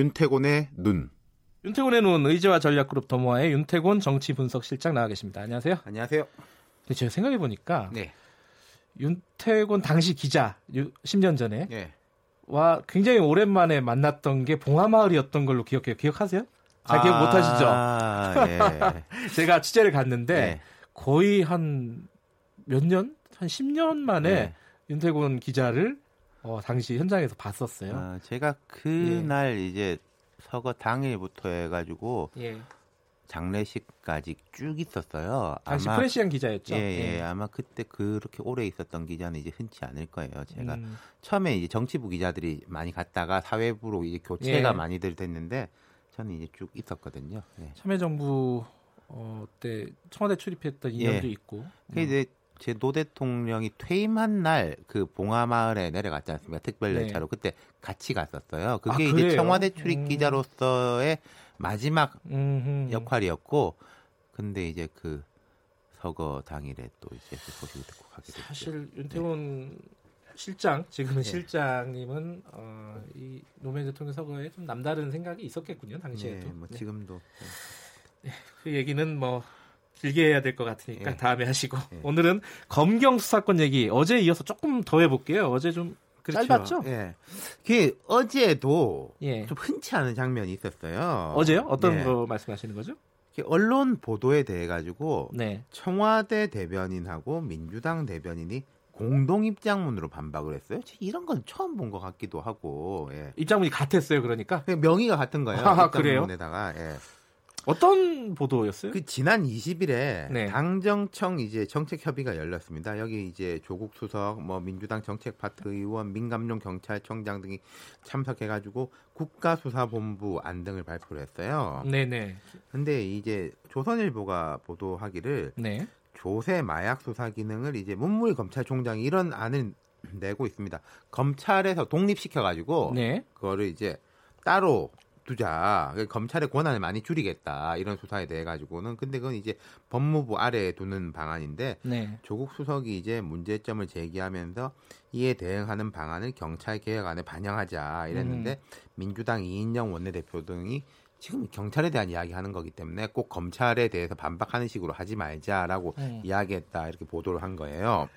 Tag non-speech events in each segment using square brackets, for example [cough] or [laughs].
윤태곤의 눈. 윤태곤의 눈 의제와 전략그룹 더모아의 윤태곤 정치 분석 실장 나와 계십니다. 안녕하세요. 안녕하세요. 근데 제가 생각해 보니까 네. 윤태곤 당시 기자 10년 전에 네. 와 굉장히 오랜만에 만났던 게 봉하마을이었던 걸로 기억해요. 기억하세요? 잘 아, 기억 못 하시죠? 예. [laughs] 제가 취재를 갔는데 네. 거의 한 몇 년? 한 10년 만에 네. 윤태곤 기자를 어, 당시 현장에서 봤었어요. 아, 제가 그날 이제 서거 당일부터 해가지고 예. 장례식까지 쭉 있었어요. 당시 프레시안 기자였죠. 예, 예, 아마 그때 그렇게 오래 있었던 기자는 이제 흔치 않을 거예요. 제가 음, 처음에 이제 정치부 기자들이 많이 갔다가 사회부로 이제 교체가 예. 많이들 됐는데 저는 이제 쭉 있었거든요. 예. 참여정부 어, 때 청와대 출입했던 인연도 예. 있고. 그 이제 제 노 대통령이 퇴임한 날 그 봉하마을에 내려갔지 않습니까? 특별 네. 열차로 그때 같이 갔었어요. 그게 아, 이제? 청와대 출입 음. 기자로서의 마지막 음흠. 역할이었고, 근데 이제 그 서거 당일에 또 이제 그 소식을 듣고 가게 됐죠. 사실 윤태곤 실장 지금은 네. 실장님은 어, 이 노무현 대통령 서거에 좀 남다른 생각이 있었겠군요 당시에도. 네, 뭐 네. 지금도 그 얘기는 뭐 길게 해야 될 것 같으니까 예. 다음에 하시고 예. 오늘은 검경 수사권 얘기 어제 이어서 조금 더 해볼게요. 어제 좀 그렇죠. 짧았죠? 예. 그 어제도 예. 좀 흔치 않은 장면이 있었어요. 어제요? 어떤 예. 거 말씀하시는 거죠? 그 언론 보도에 대해 가지고 네. 청와대 대변인하고 민주당 대변인이 공동 입장문으로 반박을 했어요. 이런 건 처음 본 것 같기도 하고, 예. 입장문이 같았어요. 그러니까 그냥 명의가 같은 거예요. 아, 그래요? 입장문에다가 예. 어떤 보도였어요? 그 지난 20일에 네. 당정청 이제 정책 협의가 열렸습니다. 여기 이제 조국 수석, 뭐 민주당 정책 파트 의원, 민감용 경찰청장 등이 참석해가지고 국가수사본부 안 등을 발표를 했어요. 네네. 근데 이제 조선일보가 보도하기를 네. 조세 마약 수사 기능을 이제 문무일 검찰총장이 이런 안을 내고 있습니다. 검찰에서 독립시켜가지고 네. 그거를 이제 따로 두자. 그러니까 검찰의 권한을 많이 줄이겠다. 이런 수사에 대해 가지고는. 근데 그건 이제 법무부 아래에 두는 방안인데 네. 조국 수석이 이제 문제점을 제기하면서 이에 대응하는 방안을 경찰 개혁안에 반영하자 이랬는데 음. 민주당 이인영 원내대표 등이 지금 경찰에 대한 이야기하는 거기 때문에 꼭 검찰에 대해서 반박하는 식으로 하지 말자라고 음. 이야기했다 이렇게 보도를 한 거예요.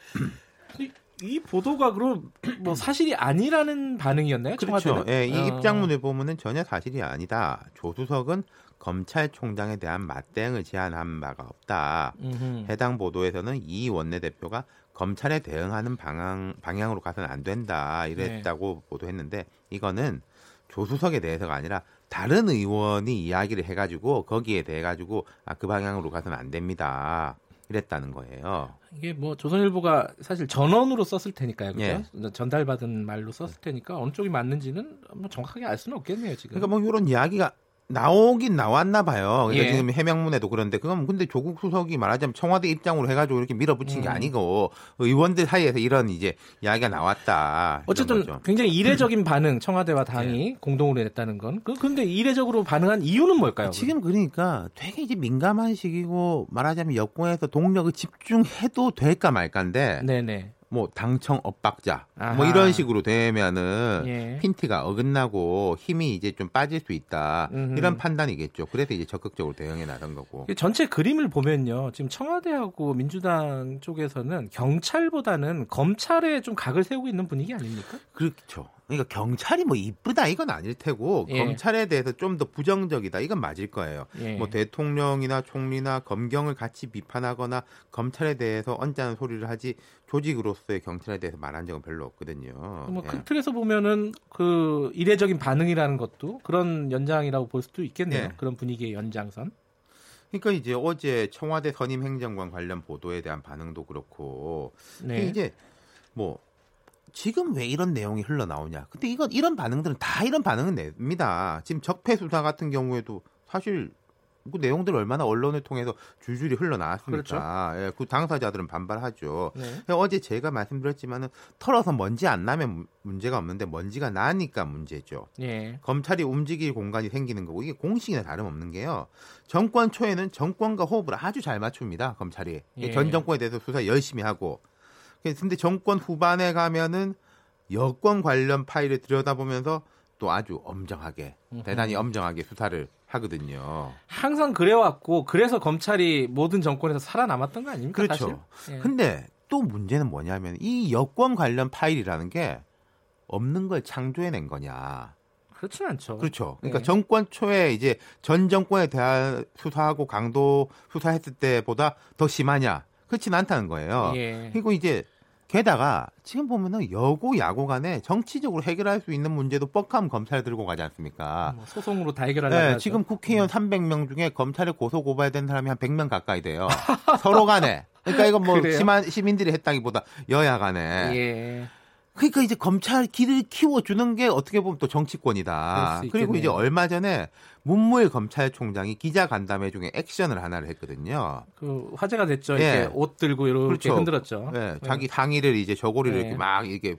이, 이 보도가 그럼 뭐 [clears throat] 사실이 아니라는 반응이었나요? 그렇죠. 예, 이 어. 입장문을 보면은 전혀 사실이 아니다. 조수석은 검찰총장에 대한 맞대응을 제안한 바가 없다. 음흠. 해당 보도에서는 이 원내대표가 검찰에 대응하는 방향, 방향으로 가서는 안 된다 이랬다고 네. 보도했는데 이거는 조수석에 대해서가 아니라 다른 의원이 이야기를 해가지고 거기에 대해 가지고 아, 그 방향으로 가서는 안 됩니다 이랬다는 거예요. 이게 뭐 조선일보가 사실 전원으로 썼을 테니까요. 예. 그죠? 전달받은 말로 썼을 테니까 어느 쪽이 맞는지는 뭐 정확하게 알 수는 없겠네요, 지금. 그러니까 뭐 이런 이야기가 나오긴 나왔나 봐요. 그러니까 예. 지금 해명문에도 그런데 그건 근데 조국 수석이 말하자면 청와대 입장으로 해가지고 이렇게 밀어붙인 게 음. 아니고 의원들 사이에서 이런 이제 이야기가 나왔다. 어쨌든. 굉장히 이례적인 반응 청와대와 당이 공동으로 냈다는 건. 그 근데 이례적으로 반응한 이유는 뭘까요? 지금 그러니까 되게 이제 민감한 시기고 말하자면 여권에서 동력을 집중해도 될까 말까인데 네네. 뭐 당청 엇박자 아하. 뭐 이런 식으로 되면은 예. 핀트가 어긋나고 힘이 이제 좀 빠질 수 있다 음흠. 이런 판단이겠죠. 그래서 이제 적극적으로 대응해 나선 거고. 이 전체 그림을 보면요. 지금 청와대하고 민주당 쪽에서는 경찰보다는 검찰에 좀 각을 세우고 있는 분위기 아닙니까? 그렇죠. 그러니까 경찰이 뭐 이쁘다 이건 아닐 테고 예. 검찰에 대해서 좀 더 부정적이다 이건 맞을 거예요. 예. 뭐 대통령이나 총리나 검경을 같이 비판하거나 검찰에 대해서 언짢은 소리를 하지 조직으로서의 경찰에 대해서 말한 적은 별로 없거든요. 뭐 예. 큰 틀에서 보면은 그 이례적인 반응이라는 것도 그런 연장이라고 볼 수도 있겠네요. 예. 그런 분위기의 연장선. 그러니까 이제 어제 청와대 선임 행정관 관련 보도에 대한 반응도 그렇고 네. 이제 뭐 지금 왜 이런 내용이 흘러나오냐. 근데 이건 이런 반응들은 다 이런 반응은 냅니다. 지금 적폐 수사 같은 경우에도 사실 그 내용들 얼마나 언론을 통해서 줄줄이 흘러나왔습니까? 예, 그 당사자들은 반발하죠. 네. 어제 제가 말씀드렸지만은 털어서 먼지 안 나면 문- 문제가 없는데 먼지가 나니까 문제죠. 예. 검찰이 움직일 공간이 생기는 거고 이게 공식이나 다름없는 게요. 정권 초에는 정권과 호흡을 아주 잘 맞춥니다. 검찰이 예. 전 정권에 대해서 수사 열심히 하고. 근데 정권 후반에 가면은 여권 관련 파일을 들여다보면서 또 아주 엄정하게 대단히 엄정하게 수사를 하거든요. 항상 그래왔고 그래서 검찰이 모든 정권에서 살아남았던 거 아닙니까? 그렇죠. 사실? 예. 근데 또 문제는 뭐냐면 이 여권 관련 파일이라는 게 없는 걸 창조해낸 거냐. 그렇진 않죠. 그렇죠. 그러니까 네. 정권 초에 이제 전 정권에 대한 수사하고 강도 수사했을 때보다 더 심하냐? 그렇진 않다는 거예요. 예. 그리고 이제 게다가 지금 보면은 여고 야고 간에 정치적으로 해결할 수 있는 문제도 뻑하면 검찰 들고 가지 않습니까? 뭐 소송으로 다 해결하려고 네, 하죠. 지금 국회의원 300명 중에 검찰에 고소 고발된 사람이 한 100명 가까이 돼요. [laughs] 서로 간에. 그러니까 이건 뭐 그래요? 시만, 시민들이 했다기보다 여야 간에. 예. 그러니까 이제 검찰 길을 키워주는 게 어떻게 보면 또 정치권이다. 그리고. 이제 얼마 전에 문무일 검찰총장이 기자 간담회 중에 액션을 하나를 했거든요. 그 화제가 됐죠. 예. 이렇게 옷 들고 이렇게 그렇죠. 흔들었죠. 네, 자기 상의를 이제 저고리를 네. 이렇게 막 이렇게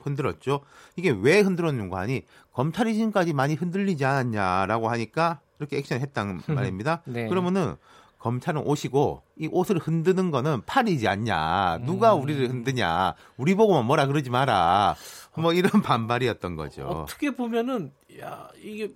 흔들었죠. 이게 왜 흔들었는가 하니 검찰이 지금까지 많이 흔들리지 않았냐라고 하니까 이렇게 액션을 했단 [laughs] 말입니다. 네. 그러면은 검찰은 오시고 이 옷을 흔드는 거는 팔이지 않냐. 누가 음. 우리를 흔드냐. 우리 보고만 뭐라 그러지 마라. 뭐 이런 [laughs] 반발이었던 거죠. 어떻게 보면은 야 이게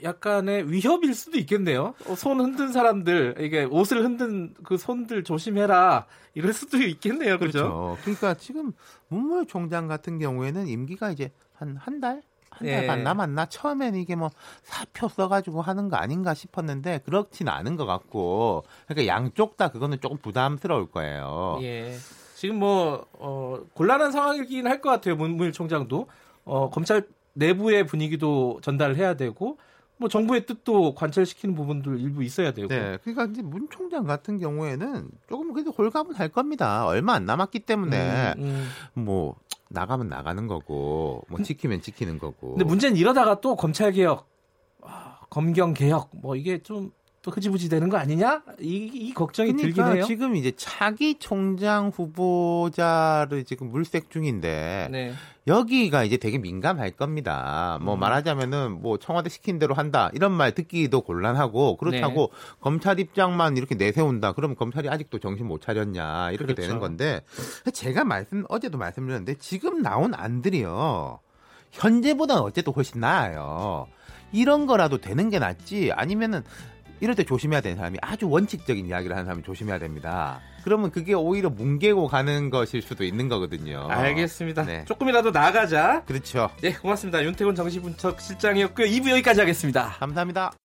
약간의 위협일 수도 있겠네요. 어, 손 흔든 사람들 이게 옷을 흔든 그 손들 조심해라 이럴 수도 있겠네요. 그죠? 그렇죠. 그러니까 지금 문무일 총장 같은 경우에는 임기가 이제 한 한 달? 한달 예. 반 남았나? 처음에는 이게 뭐 사표 써가지고 하는 거 아닌가 싶었는데 그렇지는 않은 것 같고 그러니까 양쪽 다 그거는 조금 부담스러울 거예요. 예. 지금 뭐 어, 곤란한 상황이긴 할 것 같아요. 문무일 총장도 어, 검찰 내부의 분위기도 전달을 해야 되고 뭐 정부의 뜻도 관철시키는 부분도 일부 있어야 되고. 네, 그러니까 이제 문 총장 같은 경우에는 조금 그래도 홀가분 할 겁니다. 얼마 안 남았기 때문에 음, 음. 뭐 나가면 나가는 거고 뭐 지키면 지키는 거고. 근데 문제는 이러다가 또 검찰 개혁, 아, 검경 개혁 뭐 이게 좀 또 흐지부지 되는 거 아니냐? 이, 이 걱정이 들긴 그러니까 해요. 지금 이제 차기 총장 후보자를 지금 물색 중인데 네. 여기가 이제 되게 민감할 겁니다. 뭐 음. 말하자면은 뭐 청와대 시킨 대로 한다 이런 말 듣기도 곤란하고 그렇다고 네. 검찰 입장만 이렇게 내세운다. 그러면 검찰이 아직도 정신 못 차렸냐 이렇게 그렇죠. 되는 건데 제가 말씀 어제도 말씀드렸는데 지금 나온 안들이요 현재보다는 어쨌든 훨씬 나아요. 이런 거라도 되는 게 낫지 아니면은 이럴 때 조심해야 되는 사람이 아주 원칙적인 이야기를 하는 사람이 조심해야 됩니다. 그러면 그게 오히려 뭉개고 가는 것일 수도 있는 거거든요. 알겠습니다. 네. 조금이라도 나가자. 그렇죠. 네, 고맙습니다. 윤태곤 정치분석 실장이었고요. 2부 여기까지 하겠습니다. 감사합니다.